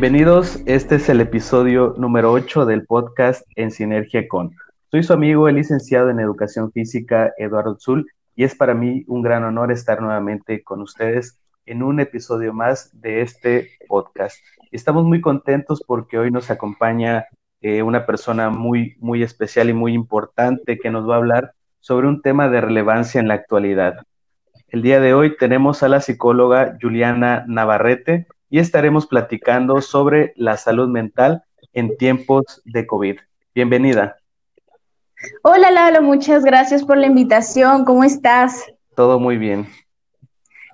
Bienvenidos, este es el episodio número 8 del podcast En Sinergia con. Soy su amigo, el licenciado en Educación Física, Eduardo Zul, y es para mí un gran honor estar nuevamente con ustedes en un episodio más de este podcast. Estamos muy contentos porque hoy nos acompaña eh, una persona muy, muy especial y muy importante que nos va a hablar sobre un tema de relevancia en la actualidad. El día de hoy tenemos a la psicóloga Juliana Navarrete y estaremos platicando sobre la salud mental en tiempos de COVID. Bienvenida. Hola Lalo, muchas gracias por la invitación. ¿Cómo estás? Todo muy bien.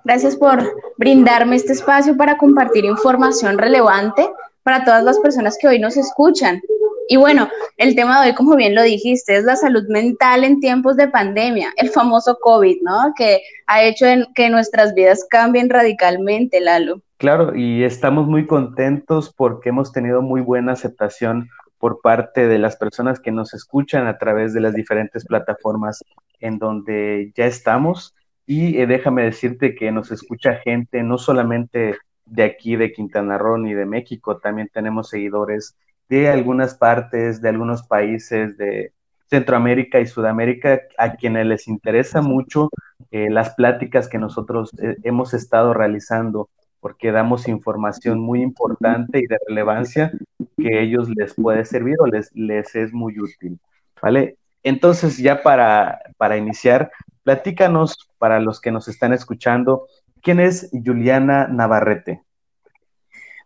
Gracias por brindarme este espacio para compartir información relevante para todas las personas que hoy nos escuchan. Y bueno, el tema de hoy, como bien lo dijiste, es la salud mental en tiempos de pandemia, el famoso COVID, ¿no? Que ha hecho que nuestras vidas cambien radicalmente, Lalo. Claro, y estamos muy contentos porque hemos tenido muy buena aceptación por parte de las personas que nos escuchan a través de las diferentes plataformas en donde ya estamos. Y eh, déjame decirte que nos escucha gente no solamente de aquí, de Quintana Roo ni de México, también tenemos seguidores de algunas partes, de algunos países de Centroamérica y Sudamérica, a quienes les interesa mucho eh, las pláticas que nosotros eh, hemos estado realizando, porque damos información muy importante y de relevancia que a ellos les puede servir o les, les es muy útil. ¿Vale? Entonces, ya para, para iniciar, platícanos para los que nos están escuchando, ¿quién es Juliana Navarrete?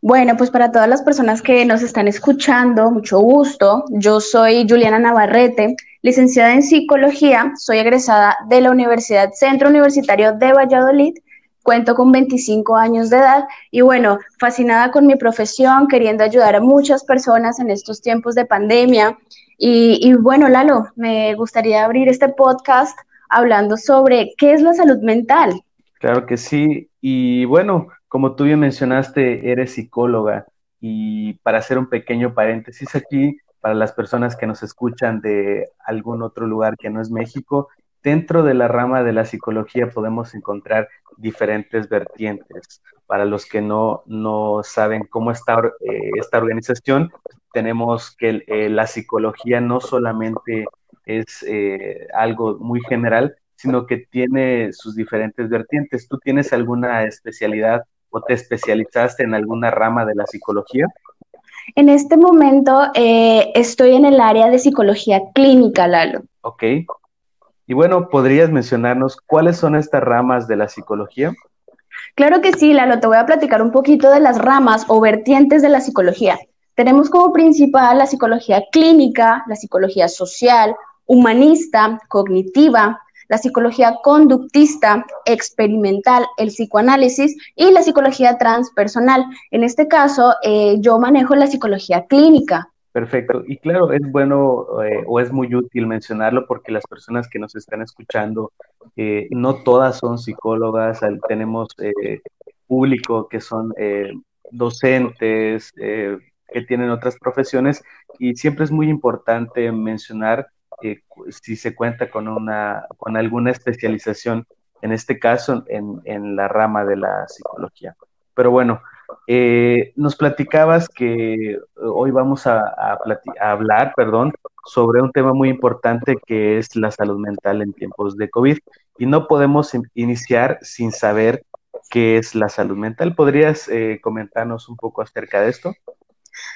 Bueno, pues para todas las personas que nos están escuchando, mucho gusto. Yo soy Juliana Navarrete, licenciada en psicología, soy egresada de la Universidad Centro Universitario de Valladolid, cuento con 25 años de edad y bueno, fascinada con mi profesión, queriendo ayudar a muchas personas en estos tiempos de pandemia. Y, y bueno, Lalo, me gustaría abrir este podcast hablando sobre qué es la salud mental. Claro que sí. Y bueno, como tú bien mencionaste, eres psicóloga y para hacer un pequeño paréntesis aquí, para las personas que nos escuchan de algún otro lugar que no es México, dentro de la rama de la psicología podemos encontrar diferentes vertientes. Para los que no, no saben cómo está eh, esta organización, tenemos que eh, la psicología no solamente es eh, algo muy general, sino que tiene sus diferentes vertientes. ¿Tú tienes alguna especialidad o te especializaste en alguna rama de la psicología? En este momento eh, estoy en el área de psicología clínica, Lalo. Ok. Y bueno, ¿podrías mencionarnos cuáles son estas ramas de la psicología? Claro que sí, Lalo, te voy a platicar un poquito de las ramas o vertientes de la psicología. Tenemos como principal la psicología clínica, la psicología social, humanista, cognitiva, la psicología conductista, experimental, el psicoanálisis y la psicología transpersonal. En este caso, eh, yo manejo la psicología clínica. Perfecto. Y claro, es bueno eh, o es muy útil mencionarlo porque las personas que nos están escuchando, eh, no todas son psicólogas, tenemos público que son docentes, que tienen otras profesiones y siempre es muy importante mencionar eh, si se cuenta con, una, con alguna especialización, en este caso en, en la rama de la psicología. Pero bueno, eh, nos platicabas que hoy vamos a, hablar, perdón, sobre un tema muy importante que es la salud mental en tiempos de COVID. Y no podemos iniciar sin saber qué es la salud mental. ¿Podrías eh, comentarnos un poco acerca de esto?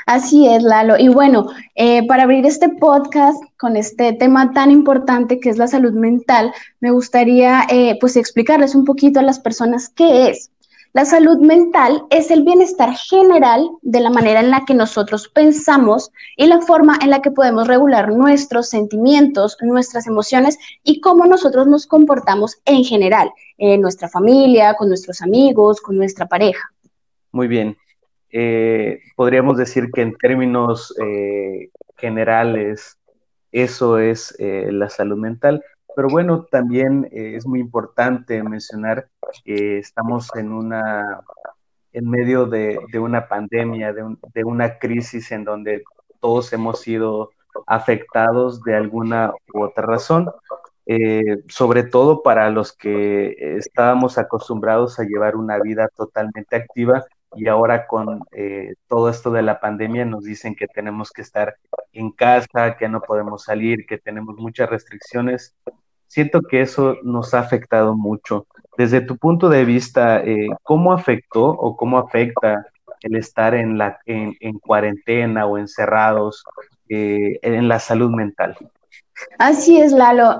Así es, Lalo. Y bueno, eh, para abrir este podcast con este tema tan importante que es la salud mental, me gustaría eh, pues explicarles un poquito a las personas qué es. La salud mental es el bienestar general de la manera en la que nosotros pensamos y la forma en la que podemos regular nuestros sentimientos, nuestras emociones y cómo nosotros nos comportamos en general, en nuestra familia, con nuestros amigos, con nuestra pareja. Muy bien. Eh, podríamos decir que en términos eh, generales eso es eh, la salud mental. Pero bueno, también es muy importante mencionar que estamos en una en medio de, una pandemia, de, de, una crisis en donde todos hemos sido afectados de alguna u otra razón, sobre todo para los que estábamos acostumbrados a llevar una vida totalmente activa y ahora con eh, todo esto de la pandemia nos dicen que tenemos que estar en casa, que no podemos salir, que tenemos muchas restricciones. Siento que eso nos ha afectado mucho. Desde tu punto de vista, eh, ¿cómo afectó o cómo afecta el estar en, la, en, cuarentena o encerrados eh, en la salud mental? Así es, Lalo.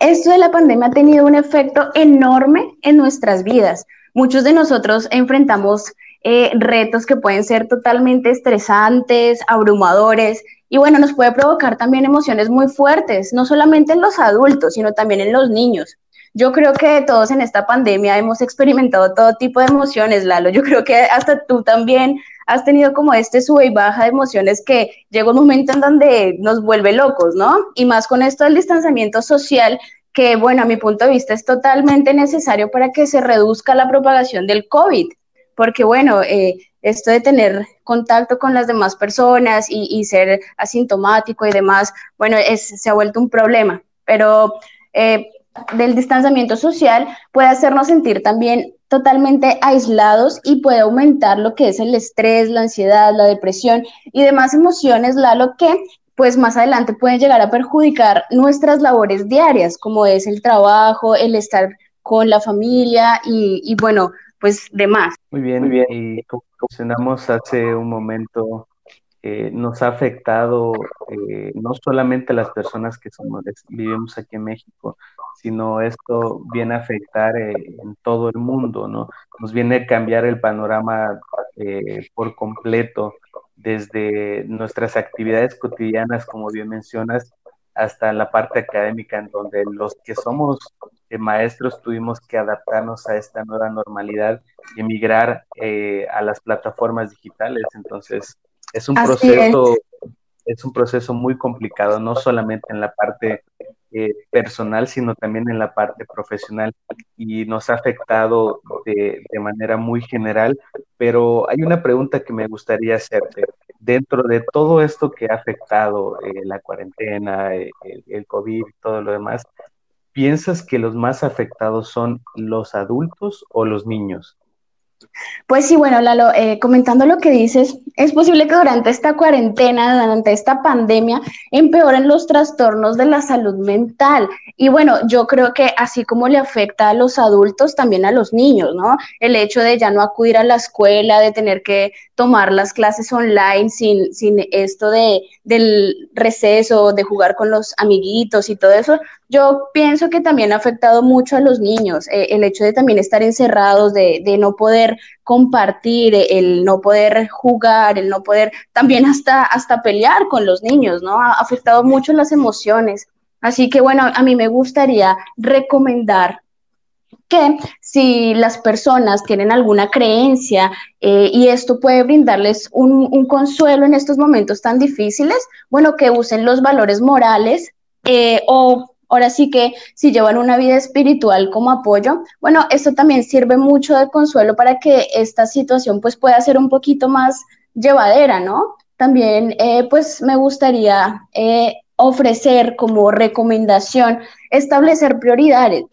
esto de la pandemia ha tenido un efecto enorme en nuestras vidas Muchos de nosotros enfrentamos eh, retos que pueden ser totalmente estresantes, abrumadores, y bueno, nos puede provocar también emociones muy fuertes, no solamente en los adultos, sino también en los niños. Yo creo que todos en esta pandemia hemos experimentado todo tipo de emociones, Lalo. Yo creo que hasta tú también has tenido como este sube y baja de emociones que llega un momento en donde nos vuelve locos, ¿no? Y más con esto del distanciamiento social, que, bueno, a mi punto de vista es totalmente necesario para que se reduzca la propagación del COVID, porque, bueno, eh, esto de tener contacto con las demás personas y, ser asintomático y demás, bueno, se ha vuelto un problema, pero eh, del distanciamiento social puede hacernos sentir también totalmente aislados y puede aumentar lo que es el estrés, la ansiedad, la depresión y demás emociones, lo que pues más adelante pueden llegar a perjudicar nuestras labores diarias, como es el trabajo, el estar con la familia y, bueno, pues demás. Muy bien, muy bien. Y como mencionamos hace un momento, eh, nos ha afectado eh, no solamente a las personas que somos, vivimos aquí en México, sino esto viene a afectar eh, en todo el mundo, ¿no? Nos viene a cambiar el panorama por completo desde nuestras actividades cotidianas, como bien mencionas, hasta la parte académica, en donde los que somos eh, maestros tuvimos que adaptarnos a esta nueva normalidad y emigrar eh, a las plataformas digitales. Entonces, es un proceso, es un proceso muy complicado, no solamente en la parte eh, personal, sino también en la parte profesional y nos ha afectado de, manera muy general. Pero hay una pregunta que me gustaría hacerte. Dentro de todo esto que ha afectado eh, la cuarentena, eh, el, el COVID y todo lo demás, ¿piensas que los más afectados son los adultos o los niños? Pues sí, bueno, Lalo, eh, comentando lo que dices, es posible que durante esta cuarentena, durante esta pandemia, empeoren los trastornos de la salud mental. Y bueno, yo creo que así como le afecta a los adultos, también a los niños, ¿no? El hecho de ya no acudir a la escuela, de tener que tomar las clases online sin, sin esto de, del receso, de jugar con los amiguitos y todo eso, yo pienso que también ha afectado mucho a los niños, eh, el hecho de también estar encerrados, de, de, no poder compartir, el no poder jugar, el no poder también hasta, hasta pelear con los niños, ¿no? Ha afectado mucho las emociones. Así que bueno, a mí me gustaría recomendar que si las personas tienen alguna creencia eh, y esto puede brindarles un, consuelo en estos momentos tan difíciles, bueno, que usen los valores morales eh, o Ahora sí que si llevan una vida espiritual como apoyo, bueno, esto también sirve mucho de consuelo para que esta situación pues pueda ser un poquito más llevadera, ¿no? También eh, pues me gustaría eh, ofrecer como recomendación establecer prioridades,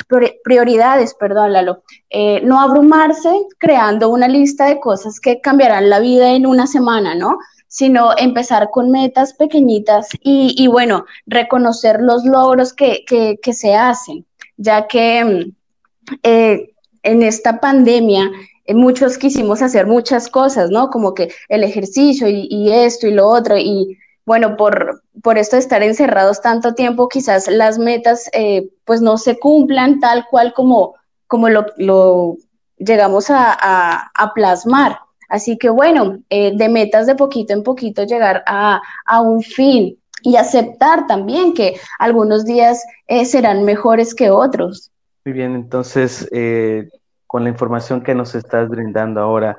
prioridades, perdón, Lalo, eh, no abrumarse creando una lista de cosas que cambiarán la vida en una semana, ¿no? Sino empezar con metas pequeñitas y, bueno, reconocer los logros que, se hacen, ya que mm, eh, en esta pandemia eh, muchos quisimos hacer muchas cosas, ¿no? Como que el ejercicio y, esto y lo otro, y bueno, por, por, esto de estar encerrados tanto tiempo, quizás las metas eh, pues no se cumplan tal cual como, como lo, llegamos a plasmar. Así que bueno, eh, de metas de poquito en poquito llegar a, un fin y aceptar también que algunos días eh, serán mejores que otros. Muy bien, entonces, eh, con la información que nos estás brindando ahora,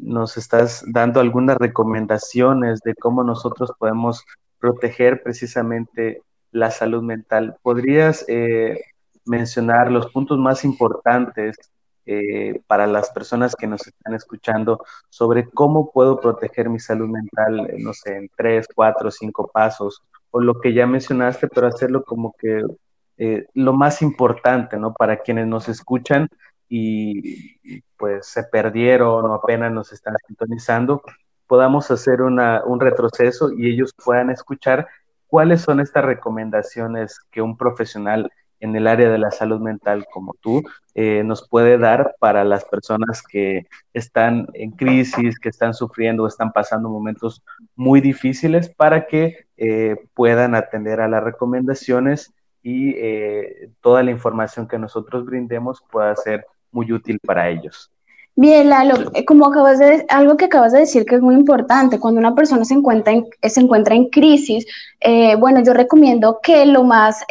nos estás dando algunas recomendaciones de cómo nosotros podemos proteger precisamente la salud mental. ¿Podrías mencionar los puntos más importantes eh, para las personas que nos están escuchando sobre cómo puedo proteger mi salud mental, eh, no sé, en tres, cuatro, cinco pasos, o lo que ya mencionaste, pero hacerlo como que eh, lo más importante, ¿no? Para quienes nos escuchan, y pues se perdieron o apenas nos están sintonizando, podamos hacer una, un retroceso y ellos puedan escuchar cuáles son estas recomendaciones que un profesional en el área de la salud mental como tú eh, nos puede dar para las personas que están en crisis, que están sufriendo están pasando momentos muy difíciles para que eh, puedan atender a las recomendaciones y eh, toda la información que nosotros brindemos pueda ser muy útil para ellos. Bien, Lalo, como acabas de algo que acabas de decir que es muy importante, cuando una persona se encuentra en, se encuentra en crisis, bueno, yo recomiendo que lo más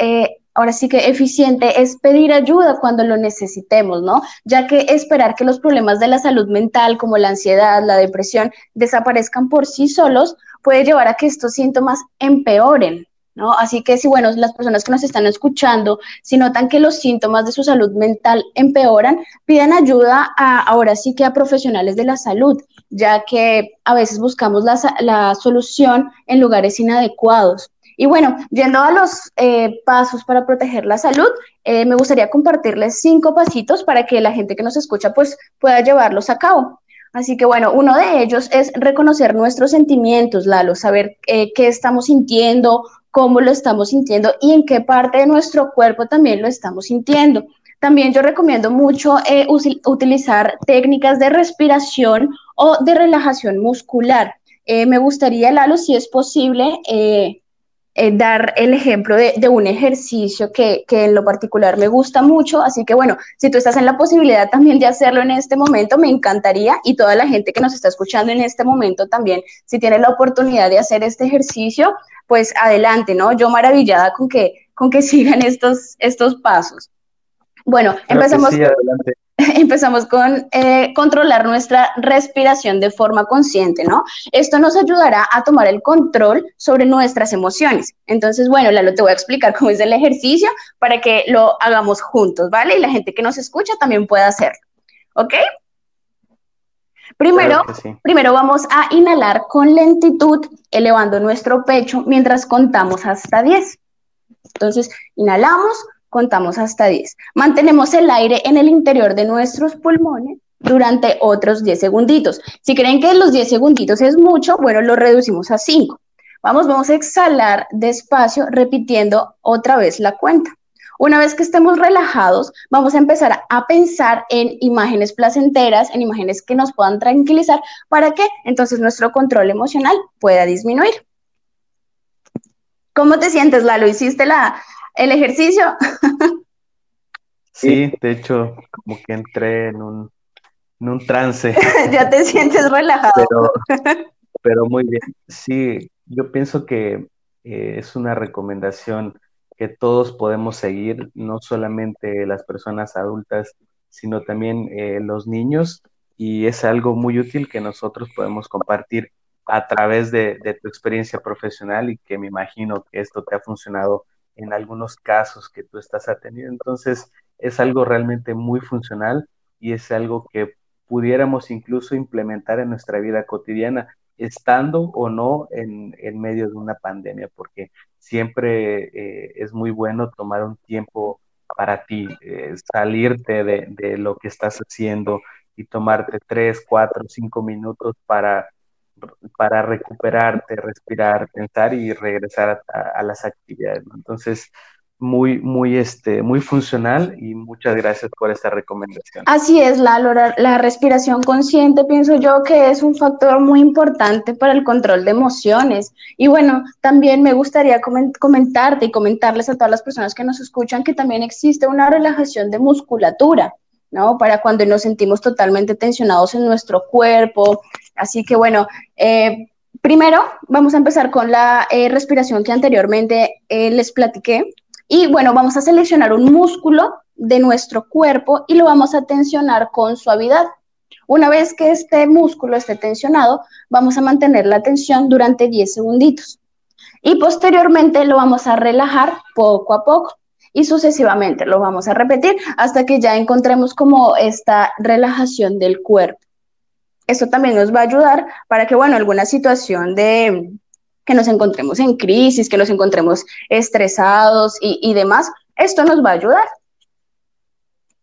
ahora sí que eficiente es pedir ayuda cuando lo necesitemos, ¿no? Ya que esperar que los problemas de la salud mental, como la ansiedad, la depresión, desaparezcan por sí solos, puede llevar a que estos síntomas empeoren. ¿No? Así que si, bueno, las personas que nos están escuchando, si notan que los síntomas de su salud mental empeoran, pidan ayuda a, ahora sí que a profesionales de la salud, ya que a veces buscamos la, la solución en lugares inadecuados. Y bueno, yendo a los eh, pasos para proteger la salud, eh, me gustaría compartirles cinco pasitos para que la gente que nos escucha pues pueda llevarlos a cabo. Así que bueno, uno de ellos es reconocer nuestros sentimientos, Lalo, saber eh, qué estamos sintiendo, cómo lo estamos sintiendo y en qué parte de nuestro cuerpo también lo estamos sintiendo. También yo recomiendo mucho utilizar técnicas de respiración o de relajación muscular. me gustaría, Lalo, si es posible, eh, dar el ejemplo de, un ejercicio que, en lo particular me gusta mucho. Así que bueno, si tú estás en la posibilidad también de hacerlo en este momento, me encantaría y toda la gente que nos está escuchando en este momento también, si tiene la oportunidad de hacer este ejercicio, pues adelante, ¿no? Yo maravillada con que, con que sigan estos, estos pasos. Bueno, empezamos. empezamos con eh, controlar nuestra respiración de forma consciente, ¿no? Esto nos ayudará a tomar el control sobre nuestras emociones. Entonces, bueno, Lalo, te voy a explicar cómo es el ejercicio para que lo hagamos juntos, ¿vale? Y la gente que nos escucha también pueda hacerlo, ¿ok? Primero, primero vamos a inhalar con lentitud, elevando nuestro pecho mientras contamos hasta 10. Entonces, inhalamos, contamos hasta 10. Mantenemos el aire en el interior de nuestros pulmones durante otros 10 segunditos. Si creen que los 10 segunditos es mucho, bueno, lo reducimos a 5. Vamos, vamos a exhalar despacio repitiendo otra vez la cuenta. Una vez que estemos relajados, vamos a empezar a pensar en imágenes placenteras, en imágenes que nos puedan tranquilizar, para que entonces nuestro control emocional pueda disminuir. ¿Cómo te sientes, Lalo? ¿Hiciste la, el ejercicio. Sí, de hecho, como que entré en un, en un trance. ya te sientes relajado. Pero, muy bien. Sí, yo pienso que eh, es una recomendación que todos podemos seguir, no solamente las personas adultas, sino también eh, los niños, y es algo muy útil que nosotros podemos compartir a través de, de tu experiencia profesional y que me imagino que esto te ha funcionado en algunos casos que tú estás atendiendo. Entonces, es algo realmente muy funcional y es algo que pudiéramos incluso implementar en nuestra vida cotidiana, estando o no en, medio de una pandemia, porque siempre eh, es muy bueno tomar un tiempo para ti, eh, salirte de, de, lo que estás haciendo y tomarte tres, cuatro, cinco minutos para para recuperarte, respirar, pensar y regresar a, las actividades. Entonces, muy, muy, este, muy funcional y muchas gracias por esta recomendación. Así es, la, la respiración consciente pienso yo que es un factor muy importante para el control de emociones. Y bueno, también me gustaría comentarte y comentarles a todas las personas que nos escuchan que también existe una relajación de musculatura. ¿no? Para cuando nos sentimos totalmente tensionados en nuestro cuerpo. Así que bueno, eh, primero vamos a empezar con la eh, respiración que anteriormente eh, les platiqué. Y bueno, vamos a seleccionar un músculo de nuestro cuerpo y lo vamos a tensionar con suavidad. Una vez que este músculo esté tensionado, vamos a mantener la tensión durante 10 segunditos. Y posteriormente lo vamos a relajar poco a poco y sucesivamente lo vamos a repetir hasta que ya encontremos como esta relajación del cuerpo. Esto también nos va a ayudar para que, bueno, alguna situación de que nos encontremos en crisis, que nos encontremos estresados y, demás, esto nos va a ayudar.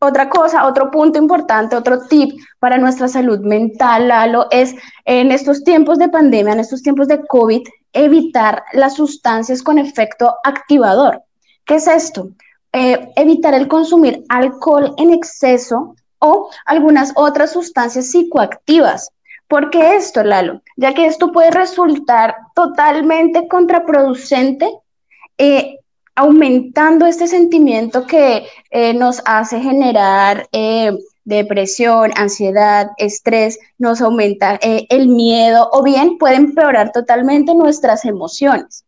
otra cosa, otro punto importante, otro tip para nuestra salud mental, Lalo, es en estos tiempos de pandemia, en estos tiempos de COVID, evitar las sustancias con efecto activador. ¿Qué es esto? Eh, evitar el consumir alcohol en exceso o algunas otras sustancias psicoactivas. ¿Por qué esto, Lalo? Ya que esto puede resultar totalmente contraproducente eh, aumentando este sentimiento que eh, nos hace generar eh, depresión, ansiedad, estrés, nos aumenta el miedo o bien puede empeorar totalmente nuestras emociones.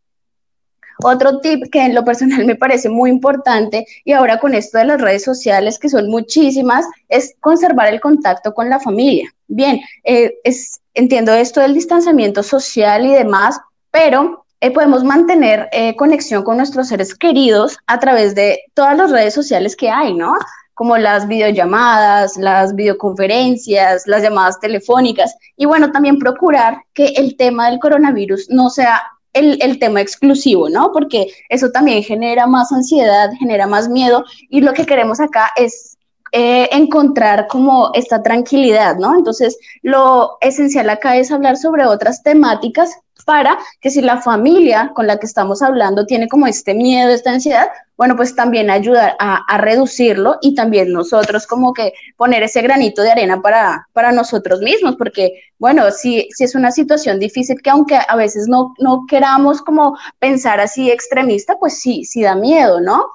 Otro tip que en lo personal me parece muy importante y ahora con esto de las redes sociales, que son muchísimas, es conservar el contacto con la familia. Bien, es, entiendo esto del distanciamiento social y demás, pero eh, podemos mantener eh, conexión con nuestros seres queridos a través de todas las redes sociales que hay, ¿no? Como las videollamadas, las videoconferencias, las llamadas telefónicas. Y bueno, también procurar que el tema del coronavirus no sea el, el, tema exclusivo, ¿no? Porque eso también genera más ansiedad, genera más miedo y lo que queremos acá es eh, encontrar como esta tranquilidad, ¿no? Entonces, lo esencial acá es hablar sobre otras temáticas para que si la familia con la que estamos hablando tiene como este miedo, esta ansiedad, bueno, pues también ayudar a, reducirlo y también nosotros como que poner ese granito de arena para, para nosotros mismos, porque bueno, si, si es una situación difícil que aunque a veces no, no queramos como pensar así extremista, pues sí, sí da miedo, ¿no?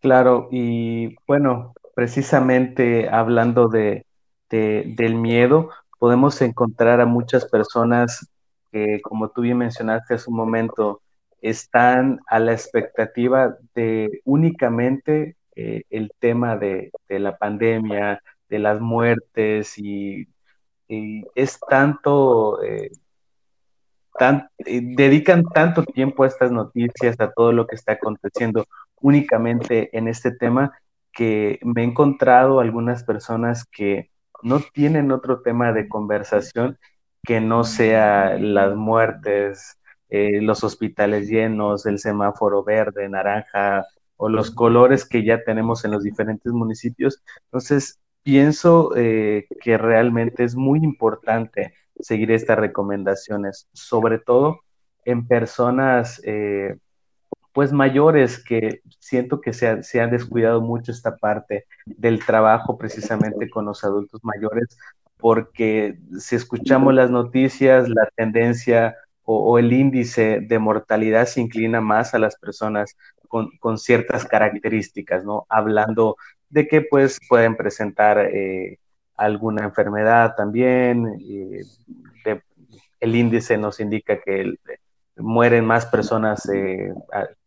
Claro, y bueno, precisamente hablando de, de, del miedo, podemos encontrar a muchas personas que, como tú bien mencionaste hace un momento, están a la expectativa de únicamente eh, el tema de, la pandemia, de las muertes y, es tanto, eh, eh, dedican tanto tiempo a estas noticias, a todo lo que está aconteciendo únicamente en este tema, que me he encontrado algunas personas que no tienen otro tema de conversación que no sea las muertes, eh, los hospitales llenos, el semáforo verde, naranja o los colores que ya tenemos en los diferentes municipios. Entonces, pienso eh, que realmente es muy importante seguir estas recomendaciones, sobre todo en personas eh, pues mayores que siento que se, se, han descuidado mucho esta parte del trabajo precisamente con los adultos mayores, porque si escuchamos las noticias, la tendencia o, el índice de mortalidad se inclina más a las personas con, con ciertas características, ¿no? Hablando de que pues pueden presentar eh, alguna enfermedad también, eh, el índice nos indica que mueren más personas eh,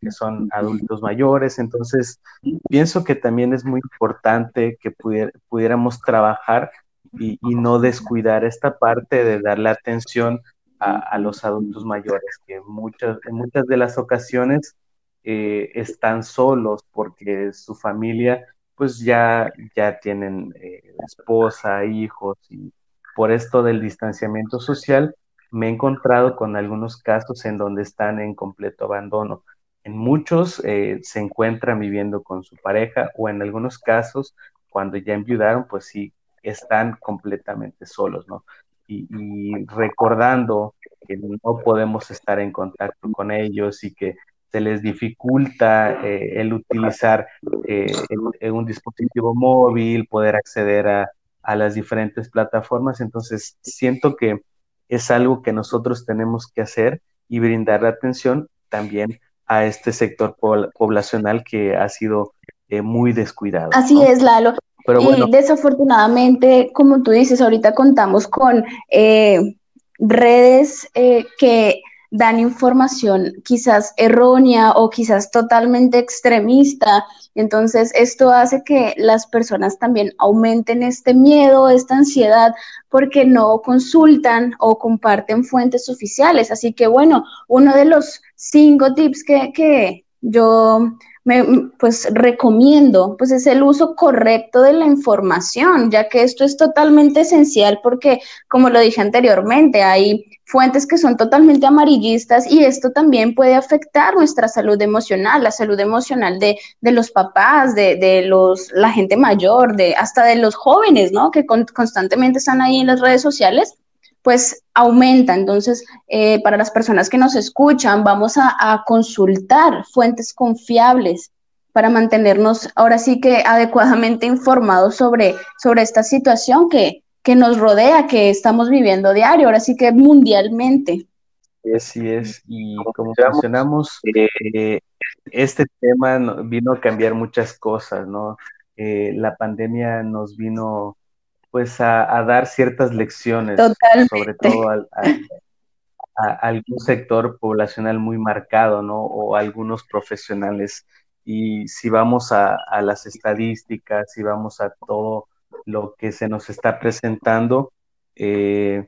que son adultos mayores, entonces pienso que también es muy importante que pudiéramos trabajar y, no descuidar esta parte de darle atención a, los adultos mayores, que muchas, en muchas de las ocasiones eh, están solos porque su familia pues ya, ya tienen eh, esposa, hijos y por esto del distanciamiento social me he encontrado con algunos casos en donde están en completo abandono. En muchos eh, se encuentran viviendo con su pareja o en algunos casos, cuando ya enviudaron, pues sí, están completamente solos, ¿no? Y, recordando que no podemos estar en contacto con ellos y que se les dificulta eh, el utilizar eh, un dispositivo móvil, poder acceder a, a, las diferentes plataformas. Entonces, siento que es algo que nosotros tenemos que hacer y brindar atención también a este sector poblacional que ha sido eh, muy descuidado. Así es, Lalo y desafortunadamente, como tú dices, ahorita contamos con eh, redes eh, que dan información quizás errónea o quizás totalmente extremista. Entonces, esto hace que las personas también aumenten este miedo, esta ansiedad, porque no consultan o comparten fuentes oficiales. Así que, bueno, uno de los cinco tips que, que yo me, pues recomiendo, pues es el uso correcto de la información, ya que esto es totalmente esencial porque, como lo dije anteriormente, hay fuentes que son totalmente amarillistas y esto también puede afectar nuestra salud emocional, la salud emocional de, de los papás, de, de, los, la gente mayor, de, hasta de los jóvenes, ¿no? Que constantemente están ahí en las redes sociales, pues aumenta. Entonces, eh, para las personas que nos escuchan, vamos a, a consultar fuentes confiables para mantenernos ahora sí que adecuadamente informados sobre, sobre esta situación que, que nos rodea, que estamos viviendo diario, ahora sí que mundialmente. Así es, y como mencionamos, eh, este tema vino a cambiar muchas cosas, ¿no? Eh, la pandemia nos vino pues a, dar ciertas lecciones, sobre todo a, algún sector poblacional muy marcado, ¿no? O algunos profesionales. Y si vamos a, a las estadísticas, si vamos a todo lo que se nos está presentando. Eh,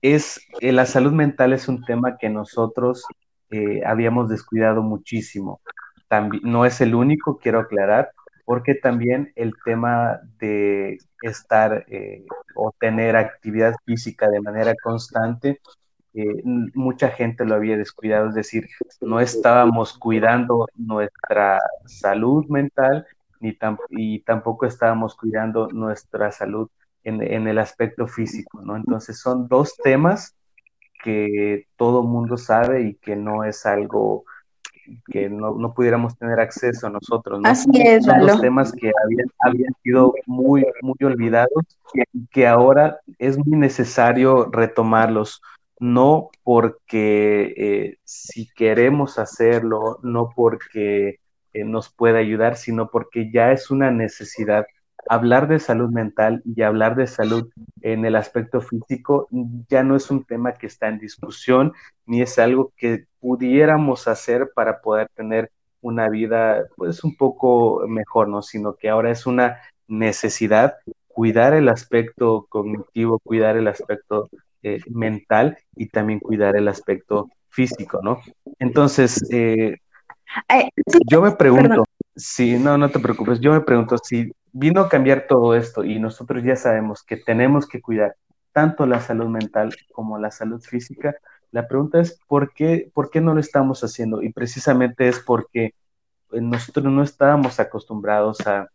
es eh, la salud mental es un tema que nosotros eh, habíamos descuidado muchísimo. También, no es el único, quiero aclarar, porque también el tema de estar o tener actividad física de manera constante, mucha gente lo había descuidado, es decir, no estábamos cuidando nuestra salud mental ni y tampoco estábamos cuidando nuestra salud en, el aspecto físico, ¿no? Entonces son dos temas que todo mundo sabe y que no es algo que no, pudiéramos tener acceso a nosotros, ¿no? Así es, Son dos temas que habían, habían sido muy, muy olvidados y que ahora es muy necesario retomarlos, no porque eh, si queremos hacerlo, no porque nos puede ayudar, sino porque ya es una necesidad. Hablar de salud mental y hablar de salud en el aspecto físico ya no es un tema que está en discusión, ni es algo que pudiéramos hacer para poder tener una vida pues un poco mejor, ¿no? Sino que ahora es una necesidad cuidar el aspecto cognitivo, cuidar el aspecto eh, mental y también cuidar el aspecto físico, ¿no? Entonces, eh, yo me pregunto, si, no, no te preocupes, yo me pregunto si vino a cambiar todo esto y nosotros ya sabemos que tenemos que cuidar tanto la salud mental como la salud física, la pregunta es ¿por qué, por qué no lo estamos haciendo? Y precisamente es porque eh, nosotros no estábamos acostumbrados a,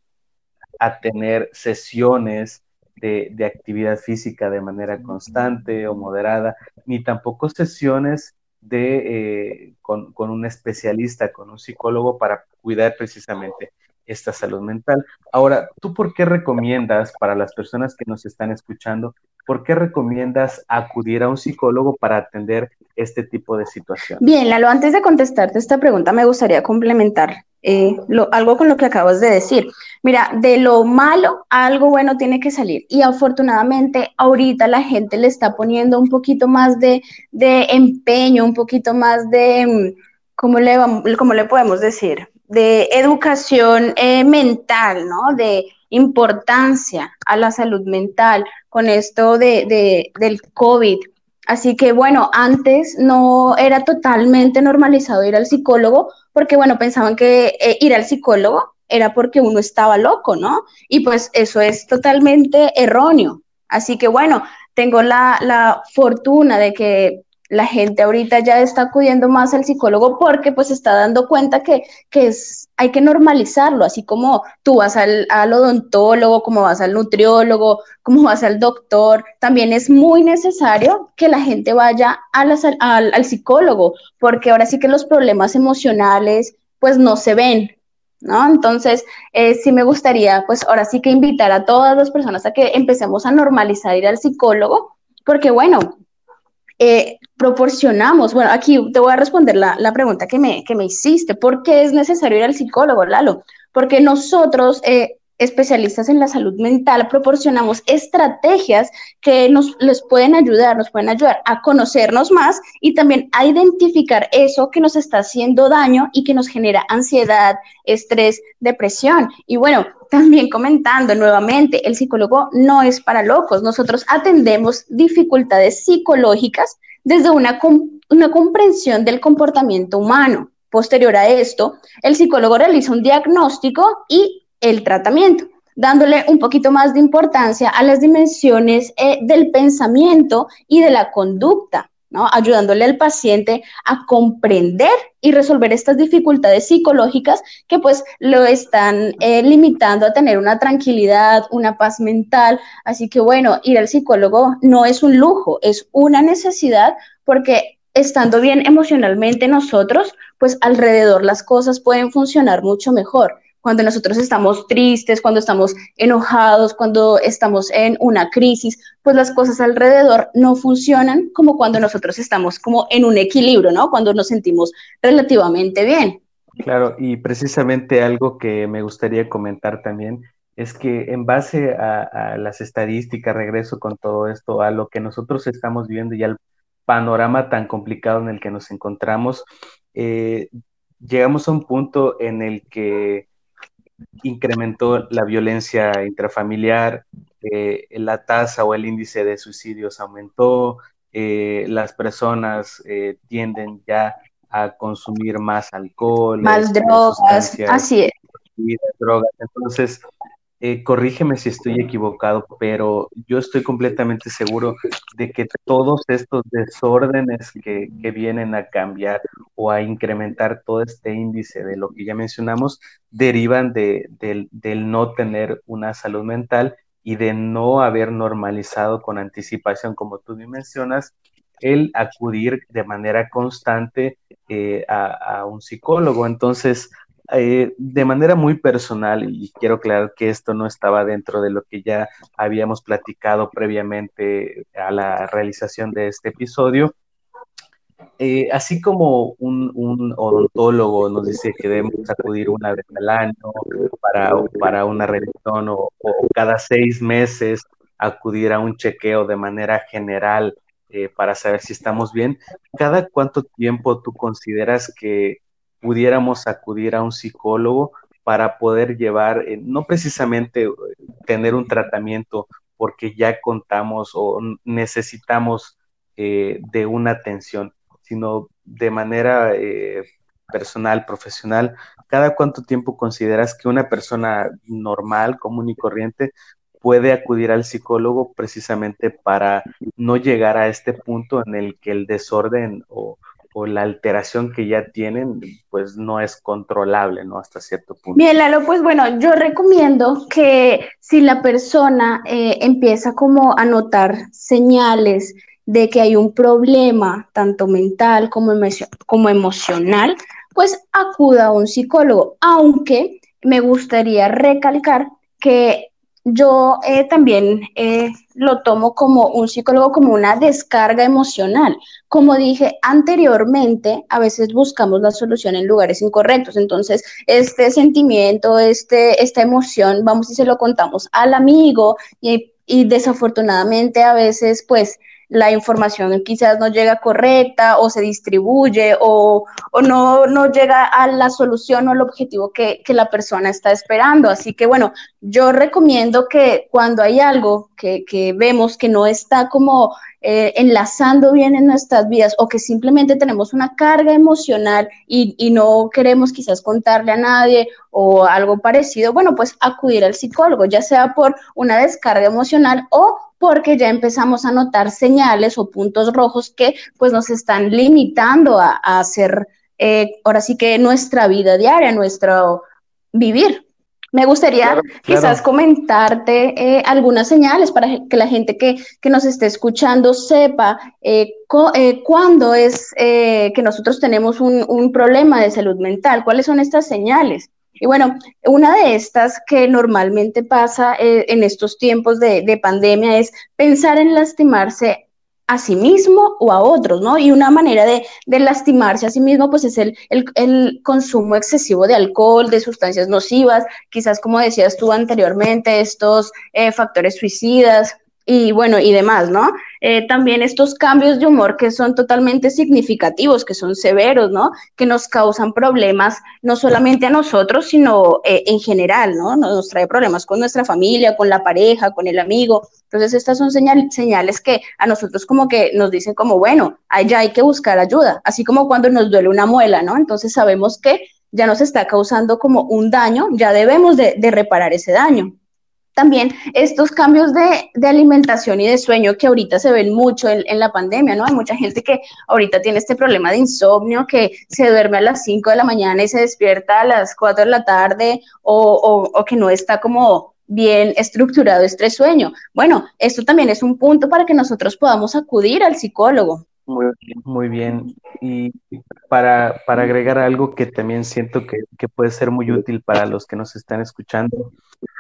a tener sesiones de, de, actividad física de manera constante o moderada, ni tampoco sesiones de, eh, con, con, un especialista, con un psicólogo para cuidar precisamente esta salud mental. Ahora, ¿tú por qué recomiendas para las personas que nos están escuchando, por qué recomiendas acudir a un psicólogo para atender este tipo de situación? Bien, Lalo, antes de contestarte esta pregunta, me gustaría complementar eh, algo con lo que acabas de decir. Mira, de lo malo, algo bueno tiene que salir. Y afortunadamente, ahorita la gente le está poniendo un poquito más de, empeño, un poquito más de, mm, ¿cómo le, cómo le podemos decir? De educación eh, mental, ¿no? De importancia a la salud mental con esto de, del COVID. Así que bueno, antes no era totalmente normalizado ir al psicólogo porque bueno, pensaban que eh, ir al psicólogo era porque uno estaba loco, ¿no? Y pues eso es totalmente erróneo. Así que bueno, tengo la, la fortuna de que la gente ahorita ya está acudiendo más al psicólogo porque pues está dando cuenta que, que es, hay que normalizarlo, así como tú vas al, al, odontólogo, como vas al nutriólogo, como vas al doctor, también es muy necesario que la gente vaya al, al psicólogo, porque ahora sí que los problemas emocionales pues no se ven, ¿no? Entonces, eh, sí me gustaría, pues ahora sí que invitar a todas las personas a que empecemos a normalizar ir al psicólogo, porque bueno, eh, proporcionamos, bueno, aquí te voy a responder la, la pregunta que me, que me, hiciste, ¿por qué es necesario ir al psicólogo, Lalo? Porque nosotros, eh, especialistas en la salud mental, proporcionamos estrategias que nos les pueden ayudar, nos pueden ayudar a conocernos más y también a identificar eso que nos está haciendo daño y que nos genera ansiedad, estrés, depresión. Y bueno, también comentando nuevamente, el psicólogo no es para locos. Nosotros atendemos dificultades psicológicas desde una, una comprensión del comportamiento humano. posterior a esto, el psicólogo realiza un diagnóstico y el tratamiento, dándole un poquito más de importancia a las dimensiones eh, del pensamiento y de la conducta. ¿no? ayudándole al paciente a comprender y resolver estas dificultades psicológicas que pues lo están eh, limitando a tener una tranquilidad, una paz mental. Así que bueno, ir al psicólogo no es un lujo, es una necesidad porque estando bien emocionalmente nosotros, pues alrededor las cosas pueden funcionar mucho mejor cuando nosotros estamos tristes, cuando estamos enojados, cuando estamos en una crisis, pues las cosas alrededor no funcionan como cuando nosotros estamos como en un equilibrio, ¿no? Cuando nos sentimos relativamente bien. Claro, y precisamente algo que me gustaría comentar también es que en base a, las estadísticas, regreso con todo esto, a lo que nosotros estamos viendo y al panorama tan complicado en el que nos encontramos, eh, llegamos a un punto en el que incrementó la violencia intrafamiliar, eh, la tasa o el índice de suicidios aumentó, eh, las personas eh, tienden ya a consumir más alcohol, más drogas, así es. Drogas. Entonces, eh, corrígeme si estoy equivocado, pero yo estoy completamente seguro de que todos estos desórdenes que, vienen a cambiar o a incrementar todo este índice de lo que ya mencionamos derivan de, del no tener una salud mental y de no haber normalizado con anticipación, como tú mencionas, el acudir de manera constante eh, a, a, un psicólogo. Entonces, eh, de manera muy personal, y quiero aclarar que esto no estaba dentro de lo que ya habíamos platicado previamente a la realización de este episodio, eh, así como un, odontólogo nos dice que debemos acudir una vez al año para, para una revisión o, cada seis meses acudir a un chequeo de manera general eh, para saber si estamos bien, ¿cada cuánto tiempo tú consideras que pudiéramos acudir a un psicólogo para poder llevar, eh, no precisamente eh, tener un tratamiento porque ya contamos o necesitamos eh, de una atención, sino de manera personal, profesional, ¿cada cuánto tiempo consideras que una persona normal, común y corriente puede acudir al psicólogo precisamente para no llegar a este punto en el que el desorden o, o la alteración que ya tienen, pues no es controlable, ¿no? Hasta cierto punto. Bien, Lalo, pues bueno, yo recomiendo que si la persona eh, empieza como a notar señales de que hay un problema, tanto mental como, como emocional, pues acuda a un psicólogo, aunque me gustaría recalcar que yo eh, también eh, lo tomo como un psicólogo, como una descarga emocional. Como dije anteriormente, a veces buscamos la solución en lugares incorrectos. Entonces, este sentimiento, este, esta emoción, vamos y se lo contamos al amigo y, y desafortunadamente a veces, pues, la información quizás no llega correcta o se distribuye o, no, no, llega a la solución o el objetivo que, la persona está esperando. Así que bueno, yo recomiendo que cuando hay algo que, vemos que no está como eh, enlazando bien en nuestras vidas o que simplemente tenemos una carga emocional y, y, no queremos quizás contarle a nadie o algo parecido, bueno, pues acudir al psicólogo, ya sea por una descarga emocional o porque ya empezamos a notar señales o puntos rojos que pues nos están limitando a, hacer eh, ahora sí que nuestra vida diaria, nuestro vivir. Me gustaría quizás comentarte eh, algunas señales para que la gente que, nos esté escuchando sepa eh, cuándo es que nosotros tenemos un, un problema de salud mental, cuáles son estas señales. Y bueno, una de estas que normalmente pasa eh, en estos tiempos de, pandemia es pensar en lastimarse a sí mismo o a otros, ¿no? Y una manera de, lastimarse a sí mismo, pues es el, consumo excesivo de alcohol, de sustancias nocivas, quizás como decías tú anteriormente, estos eh, factores suicidas, y bueno, y demás, ¿no? Eh, también estos cambios de humor que son totalmente significativos, que son severos, ¿no? Que nos causan problemas no solamente a nosotros, sino eh, en general, ¿no? Nos trae problemas con nuestra familia, con la pareja, con el amigo. Entonces, estas son señales que a nosotros como que nos dicen como, bueno, ya hay que buscar ayuda, así como cuando nos duele una muela, ¿no? Entonces sabemos que ya nos está causando como un daño, ya debemos de reparar ese daño también estos cambios de, alimentación y de sueño que ahorita se ven mucho en, la pandemia, ¿no? Hay mucha gente que ahorita tiene este problema de insomnio, que se duerme a las 5 de la mañana y se despierta a las 4 de la tarde o, o que no está como bien estructurado este sueño. Bueno, esto también es un punto para que nosotros podamos acudir al psicólogo. Muy muy bien. Y para, para agregar algo que también siento que, puede ser muy útil para los que nos están escuchando,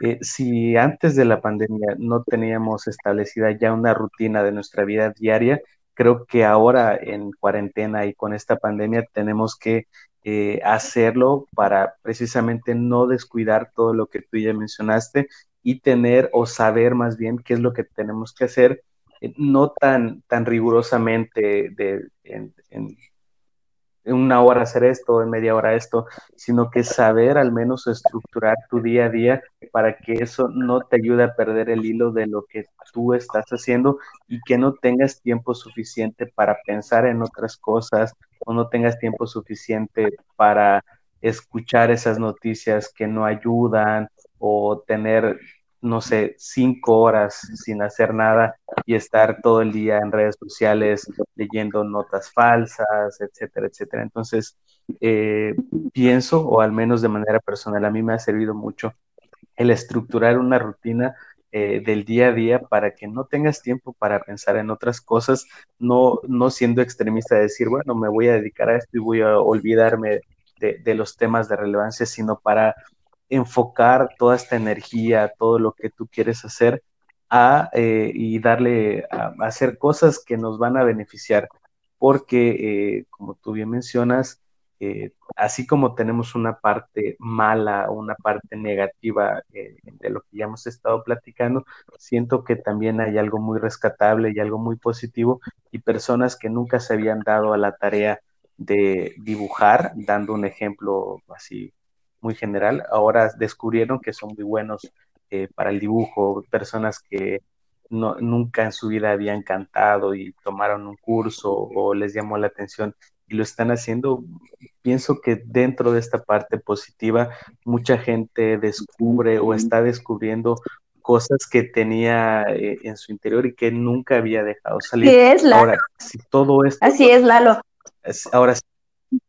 eh, si antes de la pandemia no teníamos establecida ya una rutina de nuestra vida diaria, creo que ahora en cuarentena y con esta pandemia tenemos que eh, hacerlo para precisamente no descuidar todo lo que tú ya mencionaste y tener o saber más bien qué es lo que tenemos que hacer no tan, tan rigurosamente de, en, una hora hacer esto, en media hora esto, sino que saber al menos estructurar tu día a día para que eso no te ayude a perder el hilo de lo que tú estás haciendo y que no tengas tiempo suficiente para pensar en otras cosas o no tengas tiempo suficiente para escuchar esas noticias que no ayudan o tener no sé, cinco horas sin hacer nada y estar todo el día en redes sociales leyendo notas falsas, etcétera, etcétera. Entonces, eh, pienso, o al menos de manera personal, a mí me ha servido mucho el estructurar una rutina eh, del día a día para que no tengas tiempo para pensar en otras cosas, no, no siendo extremista de decir, bueno, me voy a dedicar a esto y voy a olvidarme de los temas de relevancia, sino para enfocar toda esta energía, todo lo que tú quieres hacer a, eh, y darle a, hacer cosas que nos van a beneficiar, porque eh, como tú bien mencionas, eh, así como tenemos una parte mala, una parte negativa de lo que ya hemos estado platicando, siento que también hay algo muy rescatable y algo muy positivo y personas que nunca se habían dado a la tarea de dibujar, dando un ejemplo así muy general, ahora descubrieron que son muy buenos eh, para el dibujo, personas que no, nunca en su vida habían cantado y tomaron un curso o les llamó la atención y lo están haciendo. Pienso que dentro de esta parte positiva, mucha gente descubre o está descubriendo cosas que tenía eh, en su interior y que nunca había dejado salir. es, Ahora, si todo esto... Así es, Lalo. Ahora,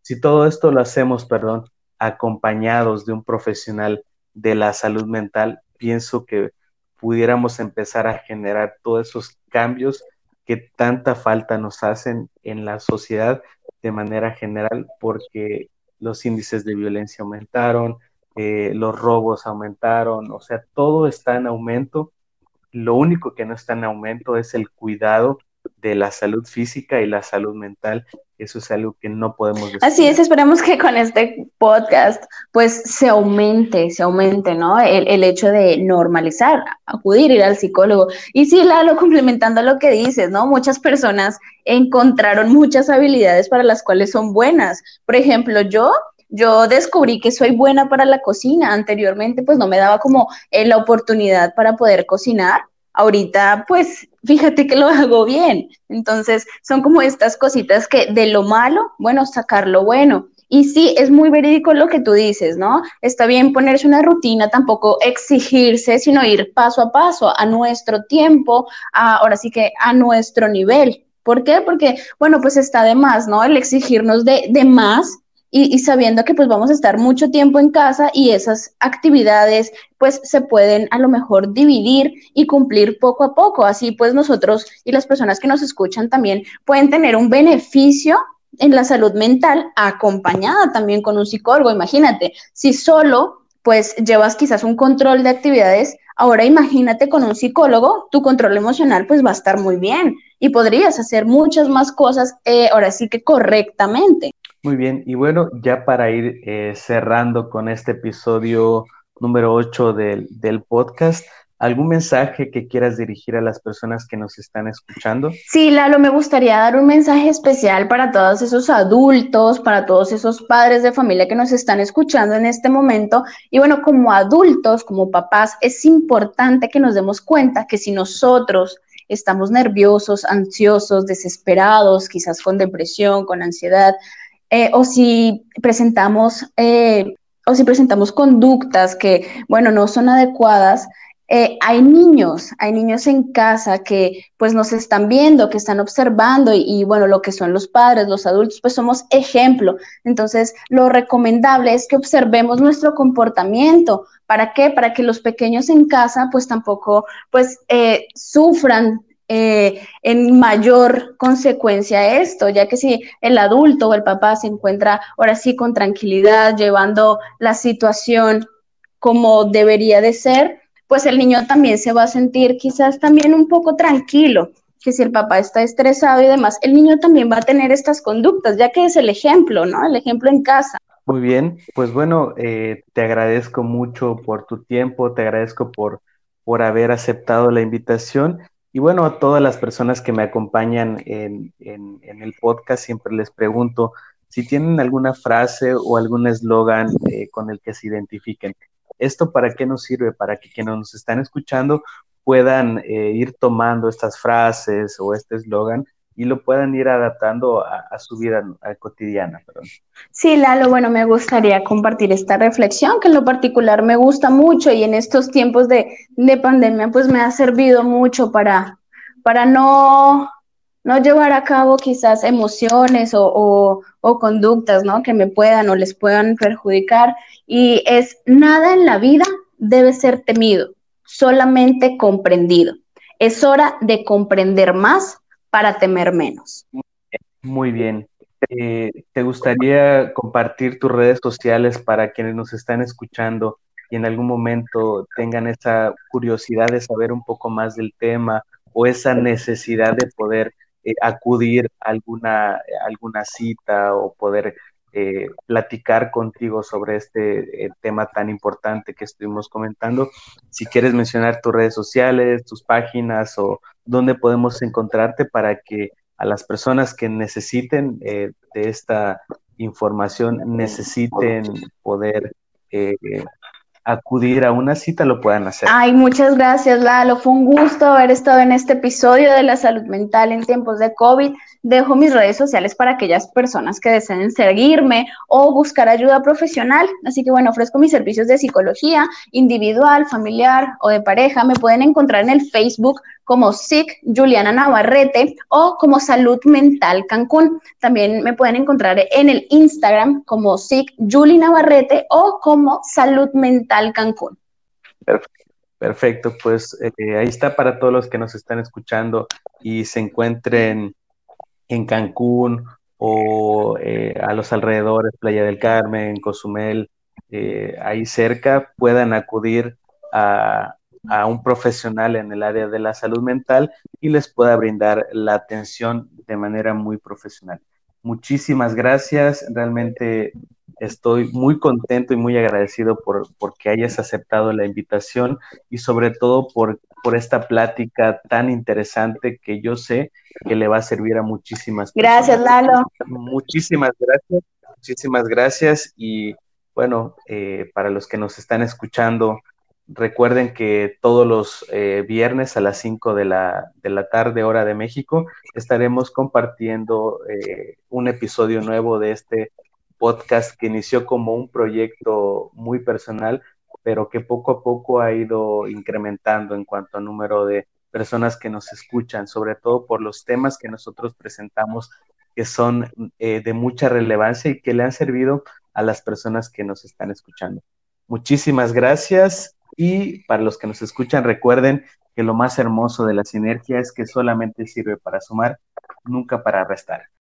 si todo esto lo hacemos, perdón, acompañados de un profesional de la salud mental, pienso que pudiéramos empezar a generar todos esos cambios que tanta falta nos hacen en la sociedad de manera general, porque los índices de violencia aumentaron, eh, los robos aumentaron, o sea, todo está en aumento. Lo único que no está en aumento es el cuidado de la salud física y la salud mental. Eso es algo que no podemos decir. Así es, esperemos que con este podcast pues se aumente, se aumente, ¿no? El, el, hecho de normalizar, acudir, ir al psicólogo. Y sí, Lalo, complementando lo que dices, ¿no? Muchas personas encontraron muchas habilidades para las cuales son buenas. Por ejemplo, yo yo descubrí que soy buena para la cocina. Anteriormente, pues no me daba como eh, la oportunidad para poder cocinar ahorita pues fíjate que lo hago bien. Entonces son como estas cositas que de lo malo, bueno, sacar lo bueno. Y sí, es muy verídico lo que tú dices, ¿no? Está bien ponerse una rutina, tampoco exigirse, sino ir paso a paso, a nuestro tiempo, ahora sí que a nuestro nivel. ¿Por qué? Porque, bueno, pues está de más, ¿no? El exigirnos de, de más y, sabiendo que pues vamos a estar mucho tiempo en casa y esas actividades pues se pueden a lo mejor dividir y cumplir poco a poco. Así pues nosotros y las personas que nos escuchan también pueden tener un beneficio en la salud mental acompañada también con un psicólogo. Imagínate, si solo pues llevas quizás un control de actividades, ahora imagínate con un psicólogo, tu control emocional pues va a estar muy bien y podrías hacer muchas más cosas eh, ahora sí que correctamente. Muy bien, y bueno, ya para ir eh, cerrando con este episodio número 8 del, podcast, ¿Algún mensaje que quieras dirigir a las personas que nos están escuchando? Sí, Lalo, me gustaría dar un mensaje especial para todos esos adultos, para todos esos padres de familia que nos están escuchando en este momento. Y bueno, como adultos, como papás, es importante que nos demos cuenta que si nosotros estamos nerviosos, ansiosos, desesperados, quizás con depresión, con ansiedad, eh, o si presentamos eh, o si presentamos conductas que, bueno, no son adecuadas, eh, hay niños, hay niños en casa que pues nos están viendo, que están observando y, bueno, lo que son los padres, los adultos, pues somos ejemplo. Entonces, lo recomendable es que observemos nuestro comportamiento. ¿Para qué? Para que los pequeños en casa pues tampoco pues eh, sufran eh, en mayor consecuencia esto, ya que si el adulto o el papá se encuentra ahora sí con tranquilidad, llevando la situación como debería de ser, pues el niño también se va a sentir quizás también un poco tranquilo, que si el papá está estresado y demás, el niño también va a tener estas conductas, ya que es el ejemplo, ¿no? El ejemplo en casa. Muy bien, pues bueno, eh, te agradezco mucho por tu tiempo, te agradezco por, por haber aceptado la invitación. Y bueno, a todas las personas que me acompañan en, en, el podcast, siempre les pregunto si tienen alguna frase o algún eslogan eh, con el que se identifiquen. ¿Esto para qué nos sirve? Para que quienes nos están escuchando puedan eh, ir tomando estas frases o este eslogan y lo puedan ir adaptando a, su vida cotidiana. Perdón. Sí, Lalo, bueno, me gustaría compartir esta reflexión que en lo particular me gusta mucho y en estos tiempos de, de pandemia pues me ha servido mucho para, para no no llevar a cabo quizás emociones o, conductas, ¿no? Que me puedan o les puedan perjudicar. Y es nada en la vida debe ser temido, solamente comprendido. Es hora de comprender más para temer menos. Muy bien. Eh, ¿Te gustaría compartir tus redes sociales para quienes nos están escuchando y en algún momento tengan esa curiosidad de saber un poco más del tema o esa necesidad de poder eh, acudir a alguna, alguna cita o poder eh, platicar contigo sobre este eh, tema tan importante que estuvimos comentando. Si quieres mencionar tus redes sociales, tus páginas o dónde podemos encontrarte para que a las personas que necesiten de esta información, necesiten poder acudir a una cita lo puedan hacer. Ay, muchas gracias, Lalo. Fue un gusto haber estado en este episodio de la salud mental en tiempos de COVID. Dejo mis redes sociales para aquellas personas que deseen seguirme o buscar ayuda profesional. Así que bueno, ofrezco mis servicios de psicología individual, familiar o de pareja. Me pueden encontrar en el Facebook como SIC Juliana Navarrete o como Salud Mental Cancún. También me pueden encontrar en el Instagram como SIC Juli Navarrete o como Salud Mental Cancún. Perfecto, pues eh, ahí está para todos los que nos están escuchando y se encuentren en Cancún o eh, a los alrededores, Playa del Carmen, Cozumel, eh, ahí cerca, puedan acudir a, a un profesional en el área de la salud mental y les pueda brindar la atención de manera muy profesional. Muchísimas gracias, realmente estoy muy contento y muy agradecido por, que hayas aceptado la invitación y sobre todo por, por esta plática tan interesante que yo sé que le va a servir a muchísimas personas. Gracias, Lalo. Muchísimas gracias, muchísimas gracias y bueno, eh, para los que nos están escuchando, Recuerden que todos los eh, viernes a las 5 de la, de la, tarde, hora de México, estaremos compartiendo eh, un episodio nuevo de este podcast que inició como un proyecto muy personal, pero que poco a poco ha ido incrementando en cuanto a número de personas que nos escuchan, sobre todo por los temas que nosotros presentamos que son eh, de mucha relevancia y que le han servido a las personas que nos están escuchando. Muchísimas gracias y para los que nos escuchan, recuerden que lo más hermoso de la sinergia es que solamente sirve para sumar, nunca para restar.